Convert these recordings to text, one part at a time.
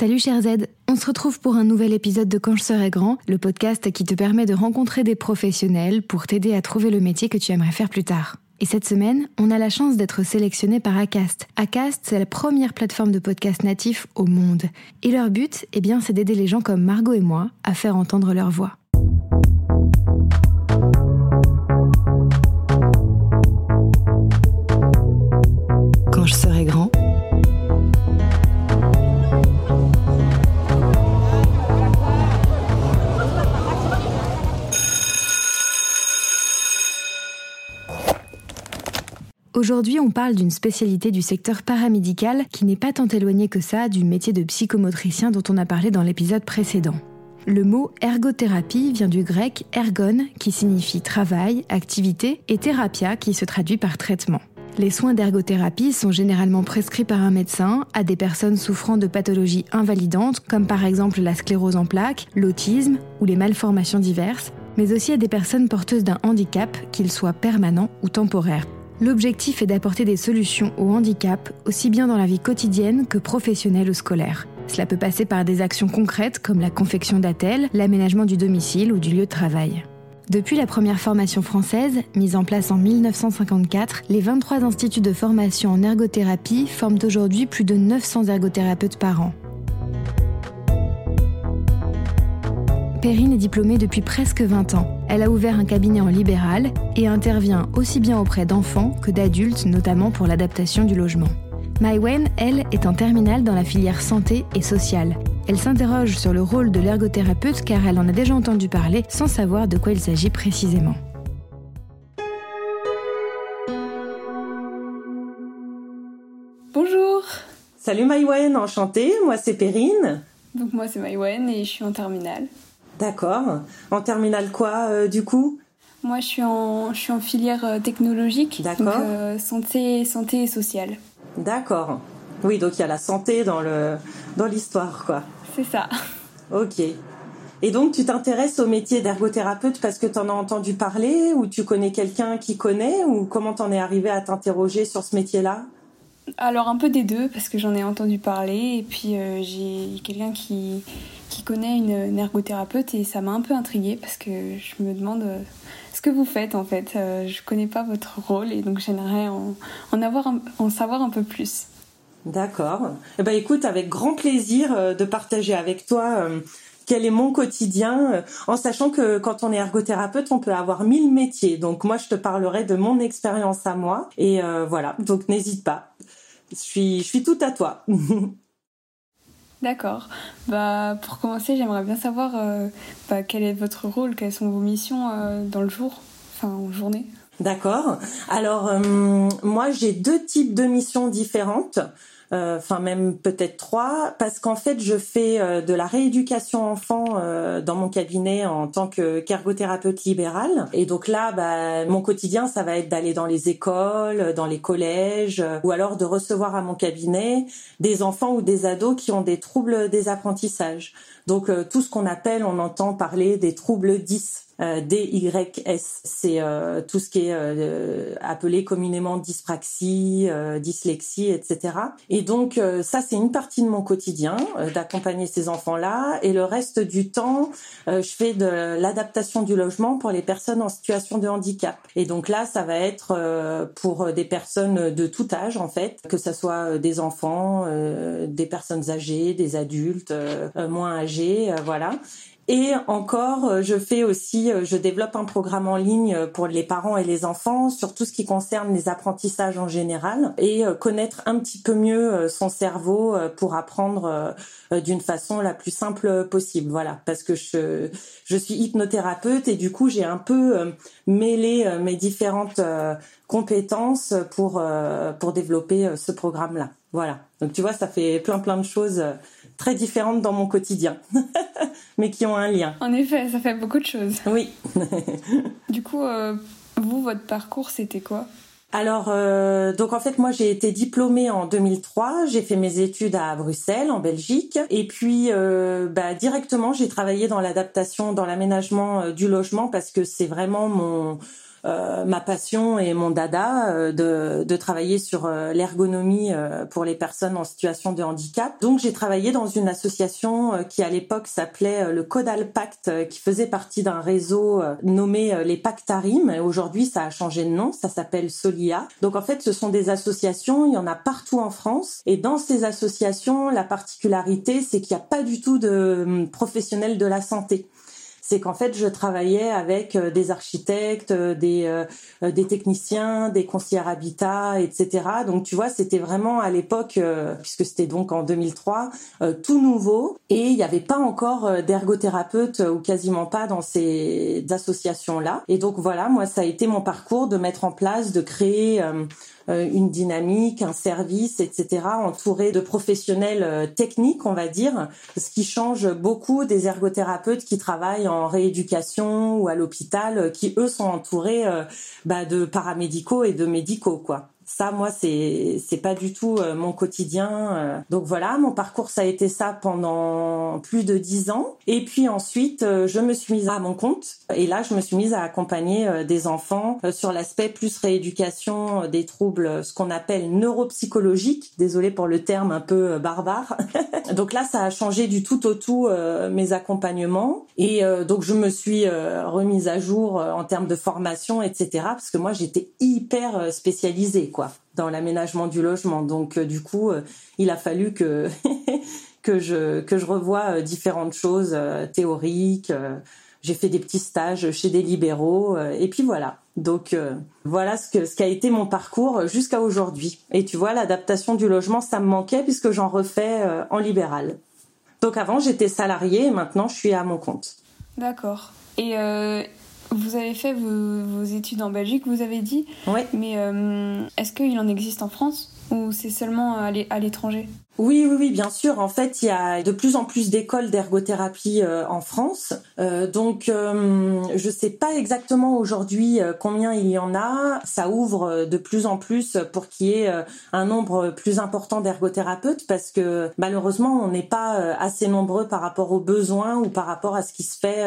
Salut cher Z, on se retrouve pour un nouvel épisode de Quand je serai grand, le podcast qui te permet de rencontrer des professionnels pour t'aider à trouver le métier que tu aimerais faire plus tard. Et cette semaine, on a la chance d'être sélectionné par Acast. Acast, c'est la première plateforme de podcast natif au monde. Et leur but, eh bien, c'est d'aider les gens comme Margot et moi à faire entendre leur voix. Aujourd'hui, on parle d'une spécialité du secteur paramédical qui n'est pas tant éloignée que ça du métier de psychomotricien dont on a parlé dans l'épisode précédent. Le mot ergothérapie vient du grec ergon qui signifie travail, activité et thérapia qui se traduit par traitement. Les soins d'ergothérapie sont généralement prescrits par un médecin à des personnes souffrant de pathologies invalidantes comme par exemple la sclérose en plaques, l'autisme ou les malformations diverses, mais aussi à des personnes porteuses d'un handicap, qu'il soit permanent ou temporaire. L'objectif est d'apporter des solutions au handicap, aussi bien dans la vie quotidienne que professionnelle ou scolaire. Cela peut passer par des actions concrètes comme la confection d'attelles, l'aménagement du domicile ou du lieu de travail. Depuis la première formation française, mise en place en 1954, les 23 instituts de formation en ergothérapie forment aujourd'hui plus de 900 ergothérapeutes par an. Perrine est diplômée depuis presque 20 ans. Elle a ouvert un cabinet en libéral et intervient aussi bien auprès d'enfants que d'adultes, notamment pour l'adaptation du logement. Mywen, elle, est en terminale dans la filière santé et sociale. Elle s'interroge sur le rôle de l'ergothérapeute car elle en a déjà entendu parler sans savoir de quoi il s'agit précisément. Bonjour Salut Mywen, enchantée, moi c'est Perrine. Donc moi c'est Mywen et je suis en terminale. D'accord. En terminale quoi, euh, du coup? Moi, je suis en, je suis en filière euh, technologique. D'accord. Euh, santé, santé et sociale. D'accord. Oui, donc il y a la santé dans le dans l'histoire, quoi. C'est ça. Ok. Et donc, tu t'intéresses au métier d'ergothérapeute parce que tu en as entendu parler ou tu connais quelqu'un qui connaît ou comment t'en es arrivé à t'interroger sur ce métier-là? Alors, un peu des deux parce que j'en ai entendu parler et puis j'ai quelqu'un qui, qui connaît une, ergothérapeute et ça m'a un peu intriguée parce que je me demande euh, ce que vous faites en fait. Euh, je connais pas votre rôle et donc j'aimerais en, en, avoir en savoir un peu plus. D'accord. Eh ben écoute, avec grand plaisir euh, de partager avec toi quel est mon quotidien, en sachant que quand on est ergothérapeute, on peut avoir mille métiers. Donc moi, je te parlerai de mon expérience à moi. Et voilà, donc n'hésite pas. Je suis, je suis tout à toi. D'accord. Bah, pour commencer, j'aimerais bien savoir euh, bah, quel est votre rôle, quelles sont vos missions euh, dans le jour, enfin en journée? D'accord. Alors, euh, moi, j'ai deux types de missions différentes. Euh, enfin même peut-être trois, parce qu'en fait je fais euh, de la rééducation enfant euh, dans mon cabinet en tant que qu'ergothérapeute libéral. Et donc là, bah, mon quotidien, ça va être d'aller dans les écoles, dans les collèges, ou alors de recevoir à mon cabinet des enfants ou des ados qui ont des troubles des apprentissages. Donc tout ce qu'on appelle, on entend parler des troubles 10 euh, DYS, c'est euh, tout ce qui est euh, appelé communément dyspraxie, dyslexie, etc. Et donc ça, c'est une partie de mon quotidien d'accompagner ces enfants-là. Et le reste du temps, je fais de l'adaptation du logement pour les personnes en situation de handicap. Et donc là, ça va être pour des personnes de tout âge en fait, que ce soit des enfants, des personnes âgées, des adultes moins âgés, voilà. Et encore, euh, je fais aussi, euh, je développe un programme en ligne pour les parents et les enfants sur tout ce qui concerne les apprentissages en général et euh, connaître un petit peu mieux son cerveau pour apprendre d'une façon la plus simple possible. Voilà, parce que je, je suis hypnothérapeute et du coup j'ai un peu mêlé mes différentes compétences pour pour développer ce programme-là. Voilà. Donc tu vois, ça fait plein plein de choses très différentes dans mon quotidien, mais qui ont un lien. En effet, ça fait beaucoup de choses. Oui. du coup, euh, vous, votre parcours, c'était quoi? Alors, euh, donc en fait, moi j'ai été diplômée en 2003. J'ai fait mes études à Bruxelles, en Belgique, et puis euh, bah, directement j'ai travaillé dans l'adaptation, dans l'aménagement du logement parce que c'est vraiment mon euh, ma passion et mon dada euh, de, de, travailler sur euh, l'ergonomie pour les personnes en situation de handicap. Donc j'ai travaillé dans une association qui à l'époque s'appelait le Codal Pact, qui faisait partie d'un réseau nommé les Pactarim. Aujourd'hui ça a changé de nom, ça s'appelle Solia. Donc en fait ce sont des associations, il y en a partout en France. Et dans ces associations, la particularité c'est qu'il n'y a pas du tout de hum, professionnels de la santé c'est qu'en fait je travaillais avec euh, des architectes, euh, des euh, des techniciens, des conseillers habitat, etc. Donc tu vois, c'était vraiment à l'époque, puisque c'était donc en 2003, tout nouveau et il n'y avait pas encore d'ergothérapeute ou quasiment pas dans ces associations là. Et donc voilà, moi ça a été mon parcours de mettre en place, de créer une dynamique, un service, etc., entouré de professionnels techniques, on va dire, ce qui change beaucoup des ergothérapeutes qui travaillent en rééducation ou à l'hôpital, qui eux sont entourés euh, bah, de paramédicaux et de médicaux, quoi. Ça, moi, c'est c'est pas du tout euh, mon quotidien. Euh. Donc voilà, mon parcours, ça a été ça pendant plus de dix ans. Et puis ensuite, euh, je me suis mise à mon compte. Et là, je me suis mise à accompagner des enfants sur l'aspect plus rééducation des troubles, ce qu'on appelle neuropsychologiques. Désolée pour le terme un peu barbare. donc là, ça a changé du tout au tout mes accompagnements. Et donc, je me suis remise à jour en termes de formation, etc. Parce que moi, j'étais hyper spécialisée, quoi dans l'aménagement du logement. Donc euh, du coup, euh, il a fallu que que je que je revoie euh, différentes choses théoriques. j'ai fait des petits stages chez des libéraux et puis voilà. Donc voilà ce que ce qu'a été mon parcours jusqu'à aujourd'hui. Et tu vois, l'adaptation du logement, ça me manquait puisque j'en refais en libéral. Donc avant, j'étais salariée et maintenant, je suis à mon compte. D'accord. Et vous avez fait vos, études en Belgique, vous avez dit. Oui. Mais euh, est-ce qu'il en existe en France? Ou c'est seulement à l'étranger? Oui, oui, oui, bien sûr. En fait, il y a de plus en plus d'écoles d'ergothérapie euh, en France. Euh, donc, euh, je sais pas exactement aujourd'hui euh, combien il y en a. Ça ouvre de plus en plus pour qu'il y ait un nombre plus important d'ergothérapeutes parce que malheureusement, on n'est pas assez nombreux par rapport aux besoins ou par rapport à ce qui se fait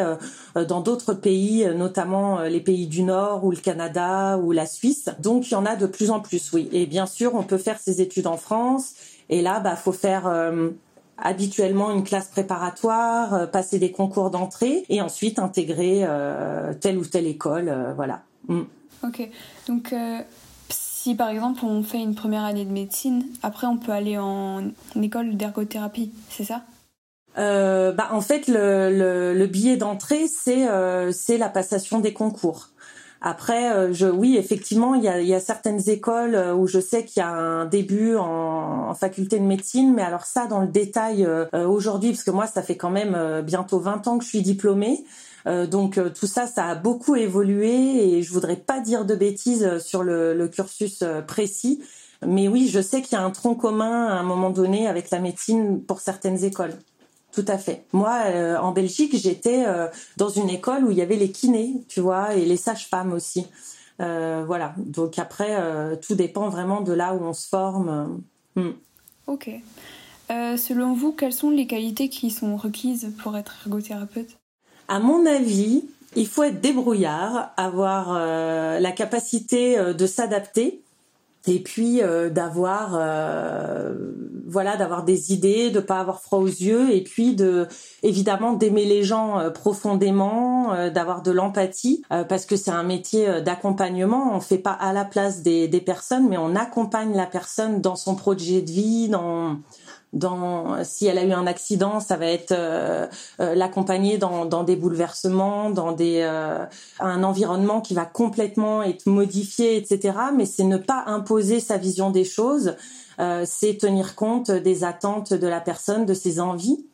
dans d'autres pays, notamment les pays du Nord ou le Canada ou la Suisse. Donc, il y en a de plus en plus, oui. Et bien sûr, on peut faire ses études en France et là, bah, faut faire euh, habituellement une classe préparatoire, euh, passer des concours d'entrée et ensuite intégrer euh, telle ou telle école, voilà. Mm. Ok. Donc, si par exemple on fait une première année de médecine, après on peut aller en, école d'ergothérapie, c'est ça? Bah, en fait, le, le, le billet d'entrée, c'est c'est la passation des concours. Après, euh, oui, effectivement, il y a, certaines écoles euh, où je sais qu'il y a un début en, faculté de médecine, mais alors ça, dans le détail euh, aujourd'hui, parce que moi, ça fait quand même bientôt 20 ans que je suis diplômée. donc tout ça, ça a beaucoup évolué et je voudrais pas dire de bêtises sur le cursus précis, mais oui, je sais qu'il y a un tronc commun à un moment donné avec la médecine pour certaines écoles. Tout à fait. Moi, euh, en Belgique, j'étais euh, dans une école où il y avait les kinés, tu vois, et les sages-femmes aussi. Euh, voilà. Donc après, tout dépend vraiment de là où on se forme. Hmm. Ok. selon vous, quelles sont les qualités qui sont requises pour être ergothérapeute? À mon avis, il faut être débrouillard, avoir la capacité de s'adapter et puis euh, d'avoir euh, voilà d'avoir des idées de pas avoir froid aux yeux et puis de évidemment d'aimer les gens euh, profondément d'avoir de l'empathie parce que c'est un métier d'accompagnement. On fait pas à la place des, des personnes mais on accompagne la personne dans son projet de vie dans dans si elle a eu un accident, ça va être euh, euh, l'accompagner dans, dans, des bouleversements, dans des euh, un environnement qui va complètement être modifié, etc. Mais c'est ne pas imposer sa vision des choses, c'est tenir compte des attentes de la personne, de ses envies.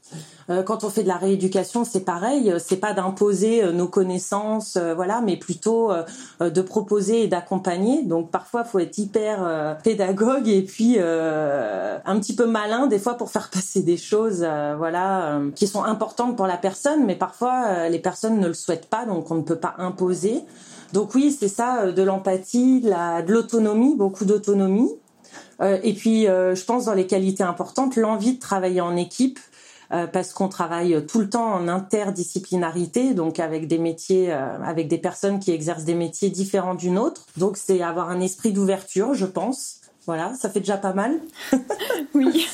Euh, quand on fait de la rééducation, c'est pareil. C'est pas d'imposer euh, nos connaissances, euh, voilà, mais plutôt de proposer et d'accompagner. Donc parfois, faut être hyper pédagogue et puis un petit peu malin des fois pour faire passer des choses, voilà, qui sont importantes pour la personne, mais parfois les personnes ne le souhaitent pas, donc on ne peut pas imposer. Donc oui, c'est ça, de l'empathie, de l'autonomie, beaucoup d'autonomie. et puis, je pense dans les qualités importantes, l'envie de travailler en équipe, parce qu'on travaille tout le temps en interdisciplinarité, donc avec des métiers, avec des personnes qui exercent des métiers différents d'une autre. Donc c'est avoir un esprit d'ouverture, je pense. Voilà, ça fait déjà pas mal. oui.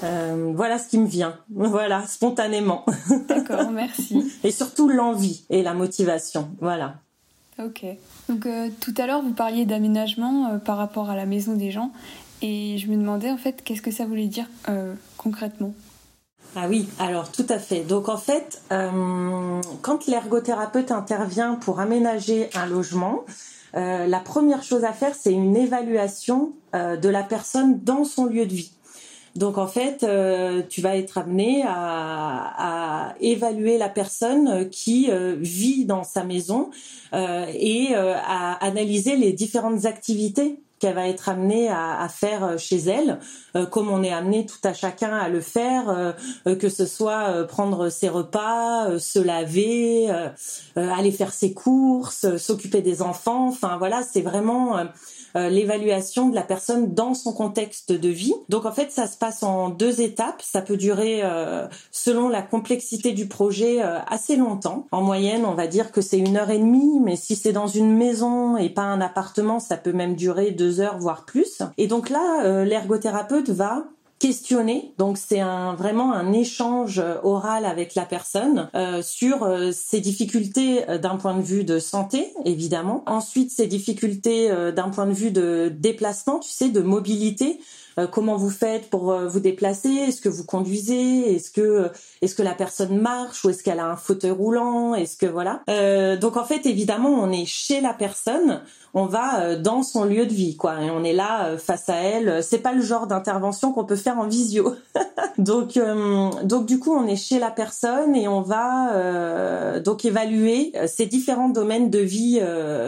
voilà ce qui me vient. Voilà, spontanément. D'accord, merci. Et surtout l'envie et la motivation. Voilà. Ok. Donc euh, tout à l'heure, vous parliez d'aménagement euh, par rapport à la maison des gens. Et je me demandais en fait qu'est-ce que ça voulait dire euh, concrètement? Ah oui, alors tout à fait. Donc en fait, quand l'ergothérapeute intervient pour aménager un logement, la première chose à faire, c'est une évaluation de la personne dans son lieu de vie. Donc en fait, euh, tu vas être amené à, évaluer la personne qui euh, vit dans sa maison euh, et à analyser les différentes activités qu'elle va être amenée à, faire chez elle, comme on est amené tout à chacun à le faire, que ce soit prendre ses repas, se laver, aller faire ses courses, s'occuper des enfants. Enfin voilà, c'est vraiment euh, l'évaluation de la personne dans son contexte de vie. Donc en fait, ça se passe en deux étapes. Ça peut durer, euh, selon la complexité du projet, euh, assez longtemps. En moyenne, on va dire que c'est une heure et demie, mais si c'est dans une maison et pas un appartement, ça peut même durer deux heures, voire plus. Et donc là, l'ergothérapeute va questionner. Donc c'est un vraiment un échange oral avec la personne euh, sur euh, ses difficultés euh, d'un point de vue de santé évidemment. Ensuite ses difficultés d'un point de vue de déplacement, tu sais, de mobilité. Comment vous faites pour vous déplacer? Est-ce que vous conduisez? Est-ce que est-ce que la personne marche ou est-ce qu'elle a un fauteuil roulant? Est-ce que voilà Donc en fait évidemment on est chez la personne on va euh, dans son lieu de vie, quoi. Et on est là euh, face à elle. C'est pas le genre d'intervention qu'on peut faire en visio. donc, euh, donc du coup, on est chez la personne et on va donc évaluer ses différents domaines de vie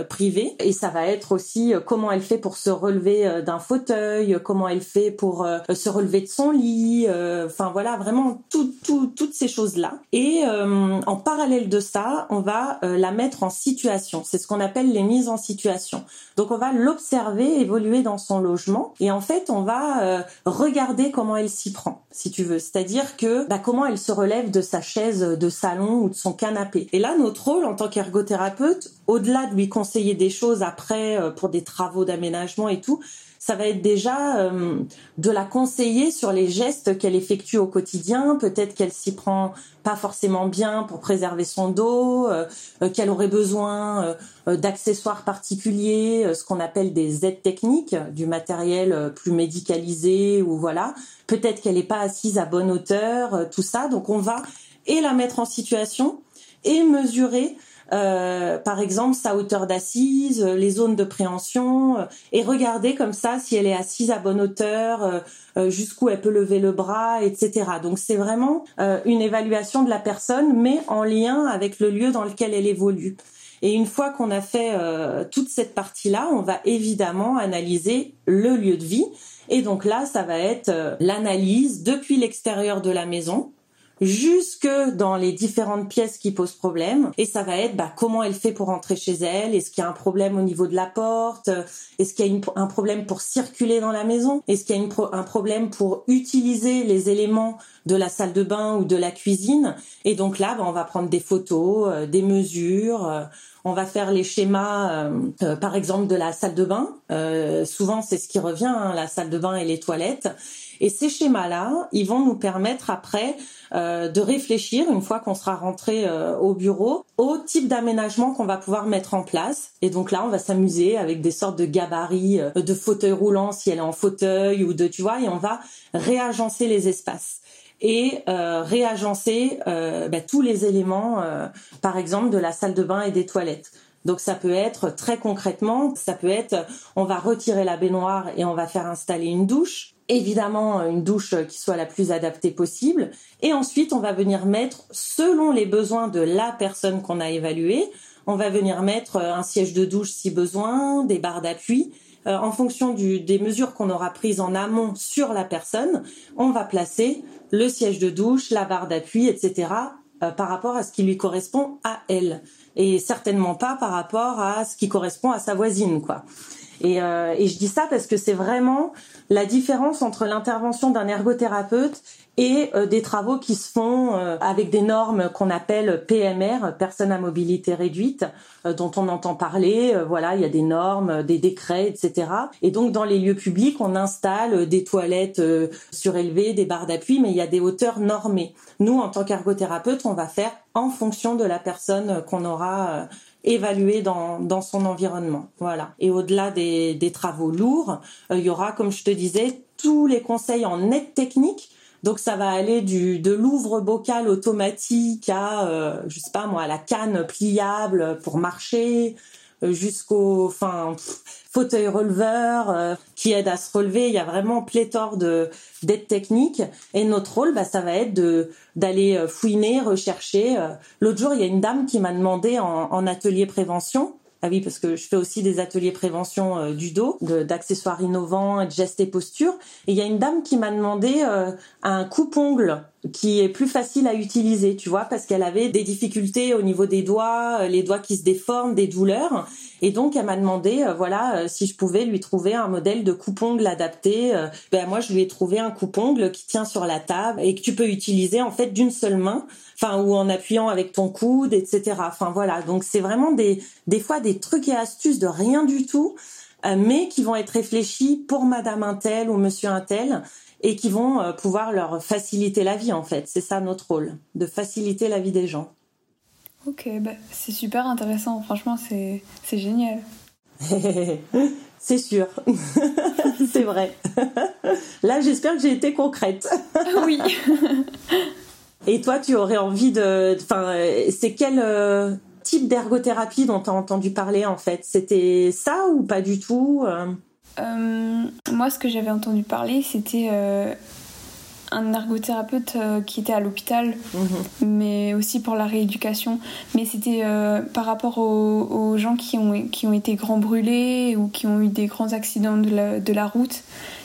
privés. Et ça va être aussi comment elle fait pour se relever d'un fauteuil, comment elle fait pour se relever de son lit. Enfin voilà, vraiment tout, toutes ces choses là. Et en parallèle de ça, on va la mettre en situation. C'est ce qu'on appelle les mises en situation. Donc on va l'observer évoluer dans son logement et en fait on va euh, regarder comment elle s'y prend, si tu veux. C'est-à-dire que bah, comment elle se relève de sa chaise de salon ou de son canapé. Et là notre rôle en tant qu'ergothérapeute, au-delà de lui conseiller des choses après euh, pour des travaux d'aménagement et tout, ça va être déjà euh, de la conseiller sur les gestes qu'elle effectue au quotidien. Peut-être qu'elle s'y prend pas forcément bien pour préserver son dos, euh, euh, qu'elle aurait besoin d'accessoires particuliers, ce qu'on appelle des aides techniques, du matériel plus médicalisé ou voilà. Peut-être qu'elle n'est pas assise à bonne hauteur, tout ça. Donc on va et la mettre en situation et mesurer euh, par exemple sa hauteur d'assise, euh, les zones de préhension, euh, et regarder comme ça si elle est assise à bonne hauteur, jusqu'où elle peut lever le bras, etc. Donc c'est vraiment une évaluation de la personne, mais en lien avec le lieu dans lequel elle évolue. Et une fois qu'on a fait toute cette partie-là, on va évidemment analyser le lieu de vie. Et donc là, ça va être l'analyse depuis l'extérieur de la maison, jusque dans les différentes pièces qui posent problème. Et ça va être bah, comment elle fait pour entrer chez elle? Est-ce qu'il y a un problème au niveau de la porte? Est-ce qu'il y a un problème pour circuler dans la maison? Est-ce qu'il y a un problème pour utiliser les éléments de la salle de bain ou de la cuisine? Et donc là, bah, on va prendre des photos, euh, des mesures. Euh, on va faire les schémas, euh, par exemple, de la salle de bain. souvent, c'est ce qui revient, hein, la salle de bain et les toilettes. Et ces schémas-là, ils vont nous permettre après euh, de réfléchir, une fois qu'on sera rentré euh, au bureau, au type d'aménagement qu'on va pouvoir mettre en place. Et donc là, on va s'amuser avec des sortes de gabarits, euh, de fauteuil roulant si elle est en fauteuil ou de, tu vois, et on va réagencer les espaces et réagencer bah, tous les éléments, par exemple, de la salle de bain et des toilettes. Donc ça peut être très concrètement, ça peut être on va retirer la baignoire et on va faire installer une douche évidemment une douche qui soit la plus adaptée possible. Et ensuite, on va venir mettre, selon les besoins de la personne qu'on a évaluée, on va venir mettre un siège de douche si besoin, des barres d'appui. Euh, en fonction des mesures qu'on aura prises en amont sur la personne, on va placer le siège de douche, la barre d'appui, etc. Euh, par rapport à ce qui lui correspond à elle. Et certainement pas par rapport à ce qui correspond à sa voisine, quoi. Et, euh, et je dis ça parce que c'est vraiment la différence entre l'intervention d'un ergothérapeute et des travaux qui se font avec des normes qu'on appelle PMR, personnes à mobilité réduite, dont on entend parler. voilà, il y a des normes, des décrets, etc. Et donc dans les lieux publics, on installe des toilettes surélevées, des barres d'appui, mais il y a des hauteurs normées. Nous, en tant qu'ergothérapeute, on va faire en fonction de la personne qu'on aura évalué dans, dans son environnement. Voilà. Et au-delà des, des travaux lourds, euh, il y aura, comme je te disais, tous les conseils en aide technique. Donc ça va aller du de l'ouvre bocal automatique à euh, je sais pas moi la canne pliable pour marcher euh, jusqu'au enfin fauteuil releveur euh, qui aide à se relever. Il y a vraiment pléthore de d'aides techniques. Et notre rôle, bah, ça va être de d'aller euh, fouiner, rechercher. Euh. L'autre jour, il y a une dame qui m'a demandé en, en atelier prévention ah oui, parce que je fais aussi des ateliers prévention euh, du dos, d'accessoires innovants, de gestes et postures. Et il y a une dame qui m'a demandé euh, un coupe-ongle qui est plus facile à utiliser, tu vois, parce qu'elle avait des difficultés au niveau des doigts, euh, les doigts qui se déforment, des douleurs. Et donc, elle m'a demandé, voilà, si je pouvais lui trouver un modèle de coupe-ongle adapté. ben moi, je lui ai trouvé un coupe-ongle qui tient sur la table et que tu peux utiliser en fait d'une seule main enfin ou en appuyant avec ton coude, etc. Enfin voilà, donc c'est vraiment des des fois des trucs et astuces de rien du tout, euh, mais qui vont être réfléchis pour Madame Intel ou Monsieur Intel et qui vont euh, pouvoir leur faciliter la vie en fait. C'est ça notre rôle, de faciliter la vie des gens. Ok, bah, c'est super intéressant. Franchement, c'est génial. c'est sûr, c'est vrai. Là, j'espère que j'ai été concrète. oui. Et toi, tu aurais envie de, enfin, c'est quel euh, type d'ergothérapie dont tu as entendu parler en fait? C'était ça ou pas du tout? Euh, Moi, ce que j'avais entendu parler, c'était un ergothérapeute qui était à l'hôpital, mhm. mais aussi pour la rééducation. Mais c'était par rapport aux, gens qui ont, qui ont été grands brûlés ou qui ont eu des grands accidents de la, de la route.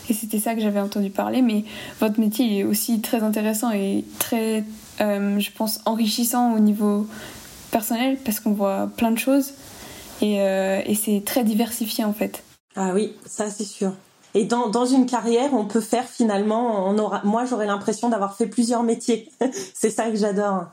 Et c'était ça que j'avais entendu parler. Mais votre métier est aussi très intéressant et très, euh, je pense, enrichissant au niveau personnel parce qu'on voit plein de choses et, euh, et c'est très diversifié en fait. Ah oui, ça c'est sûr. Et dans, dans une carrière, on peut faire finalement, on aura, moi j'aurais l'impression d'avoir fait plusieurs métiers. c'est ça que j'adore.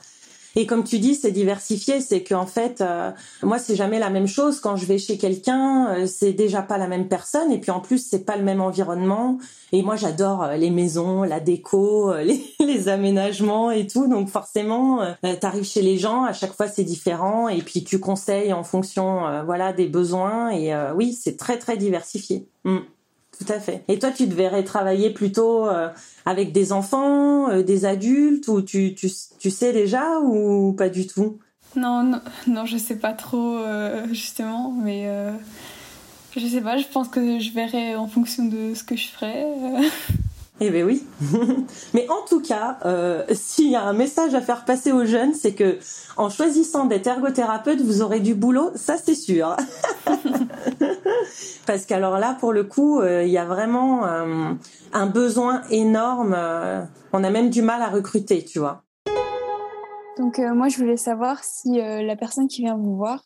Et comme tu dis, c'est diversifié, c'est qu'en fait, euh, moi, c'est jamais la même chose. Quand je vais chez quelqu'un, euh, c'est déjà pas la même personne, et puis en plus, c'est pas le même environnement. Et moi, j'adore euh, les maisons, la déco, les, les, aménagements et tout. Donc forcément, t'arrives chez les gens, à chaque fois, c'est différent, et puis tu conseilles en fonction, voilà, des besoins. Et oui, c'est très très diversifié. Mm. Tout à fait. Et toi, tu devrais travailler plutôt euh, avec des enfants, euh, des adultes, ou tu, tu, tu, sais déjà ou pas du tout? Non, non, non, je sais pas trop euh, justement, mais je sais pas. Je pense que je verrai en fonction de ce que je ferai. Eh bien oui. Mais en tout cas, euh, s'il y a un message à faire passer aux jeunes, c'est que en choisissant d'être ergothérapeute, vous aurez du boulot, ça c'est sûr. Parce qu'alors là, pour le coup, euh, il y a vraiment euh, un besoin énorme. on a même du mal à recruter, tu vois. Donc moi, je voulais savoir si la personne qui vient vous voir,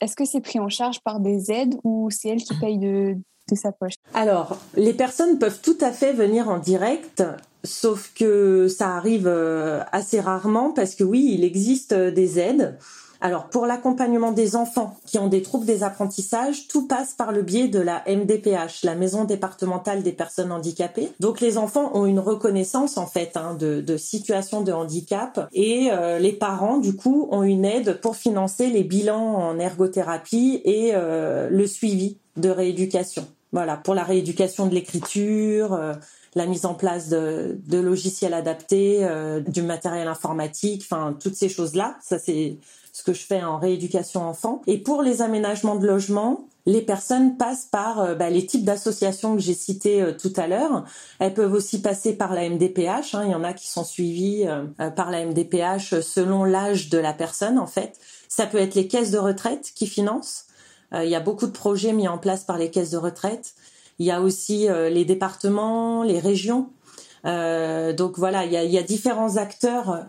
est-ce que c'est pris en charge par des aides ou c'est elle qui paye de, sa poche? Alors, les personnes peuvent tout à fait venir en direct, sauf que ça arrive euh, assez rarement parce que oui, il existe euh, des aides. Alors pour l'accompagnement des enfants qui ont des troubles des apprentissages, tout passe par le biais de la MDPH, la Maison départementale des personnes handicapées. Donc les enfants ont une reconnaissance en fait hein, de, situation de handicap et euh, les parents du coup ont une aide pour financer les bilans en ergothérapie et le suivi de rééducation. Voilà, pour la rééducation de l'écriture, euh, la mise en place de, logiciels adaptés, euh, du matériel informatique, enfin toutes ces choses-là. Ça c'est ce que je fais en rééducation enfant. Et pour les aménagements de logement, les personnes passent par euh, bah, les types d'associations que j'ai citées tout à l'heure. Elles peuvent aussi passer par la MDPH. Hein. Il y en a qui sont suivies par la MDPH selon l'âge de la personne en fait. Ça peut être les caisses de retraite qui financent. Euh, il y a beaucoup de projets mis en place par les caisses de retraite. Il y a aussi euh, les départements, les régions. Euh, donc voilà, il y a, différents acteurs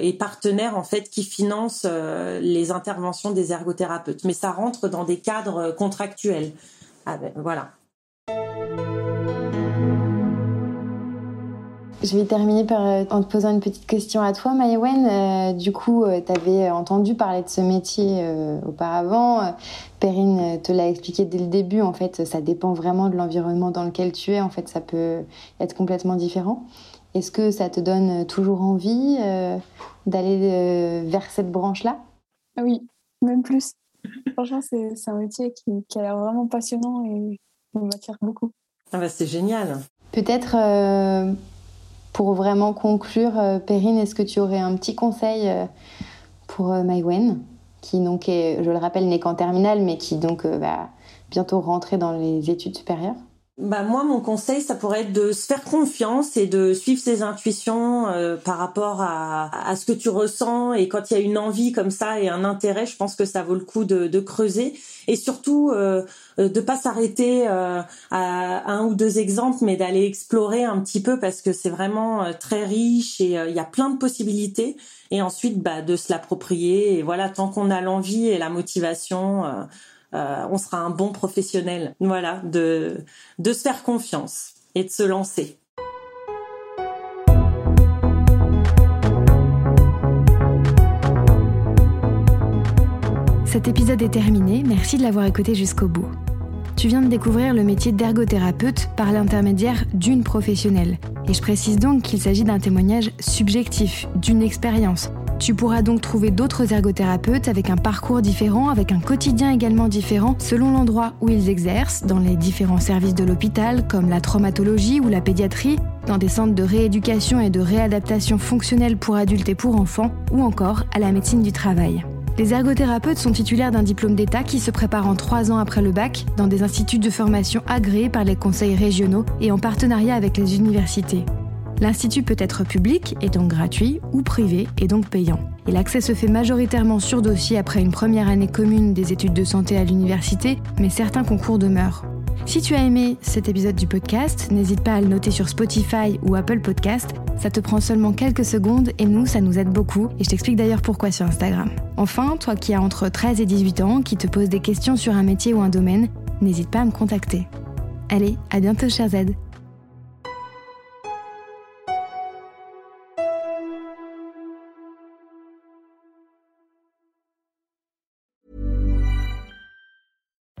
et partenaires en fait qui financent les interventions des ergothérapeutes, mais ça rentre dans des cadres contractuels. Ah ben, voilà. Je vais terminer par, euh, en te posant une petite question à toi, Maïwen. Euh, du coup, euh, tu avais entendu parler de ce métier auparavant. Perrine te l'a expliqué dès le début. En fait, ça dépend vraiment de l'environnement dans lequel tu es. En fait, ça peut être complètement différent. Est-ce que ça te donne toujours envie d'aller vers cette branche-là? Oui, même plus. Franchement, c'est un métier qui, qui a l'air vraiment passionnant et m'attire beaucoup. Ah bah c'est génial. Peut-être pour vraiment conclure, euh, Perrine, est-ce que tu aurais un petit conseil euh, pour euh, Maïwen, qui donc est, je le rappelle, n'est qu'en terminale, mais qui donc va bientôt rentrer dans les études supérieures? Bah moi mon conseil ça pourrait être de se faire confiance et de suivre ses intuitions par rapport à, à, ce que tu ressens et quand il y a une envie comme ça et un intérêt je pense que ça vaut le coup de, de creuser et surtout euh, euh, de pas s'arrêter euh, à un ou deux exemples, mais d'aller explorer un petit peu parce que c'est vraiment euh, très riche et il y a plein de possibilités. Et ensuite, bah, de se l'approprier. Et voilà, tant qu'on a l'envie et la motivation, on sera un bon professionnel. Voilà, de de se faire confiance et de se lancer. Cet épisode est terminé, merci de l'avoir écouté jusqu'au bout. Tu viens de découvrir le métier d'ergothérapeute par l'intermédiaire d'une professionnelle. Et je précise donc qu'il s'agit d'un témoignage subjectif, d'une expérience. Tu pourras donc trouver d'autres ergothérapeutes avec un parcours différent, avec un quotidien également différent selon l'endroit où ils exercent, dans les différents services de l'hôpital comme la traumatologie ou la pédiatrie, dans des centres de rééducation et de réadaptation fonctionnelle pour adultes et pour enfants, ou encore à la médecine du travail. Les ergothérapeutes sont titulaires d'un diplôme d'État qui se prépare en trois ans après le bac dans des instituts de formation agréés par les conseils régionaux et en partenariat avec les universités. L'institut peut être public et donc gratuit ou privé et donc payant. Et l'accès se fait majoritairement sur dossier après une première année commune des études de santé à l'université, mais certains concours demeurent. Si tu as aimé cet épisode du podcast, n'hésite pas à le noter sur Spotify ou Apple Podcast. Ça te prend seulement quelques secondes et nous, ça nous aide beaucoup. Et je t'explique d'ailleurs pourquoi sur Instagram. Enfin, toi qui as entre 13 et 18 ans, qui te poses des questions sur un métier ou un domaine, n'hésite pas à me contacter. Allez, à bientôt, cher Z.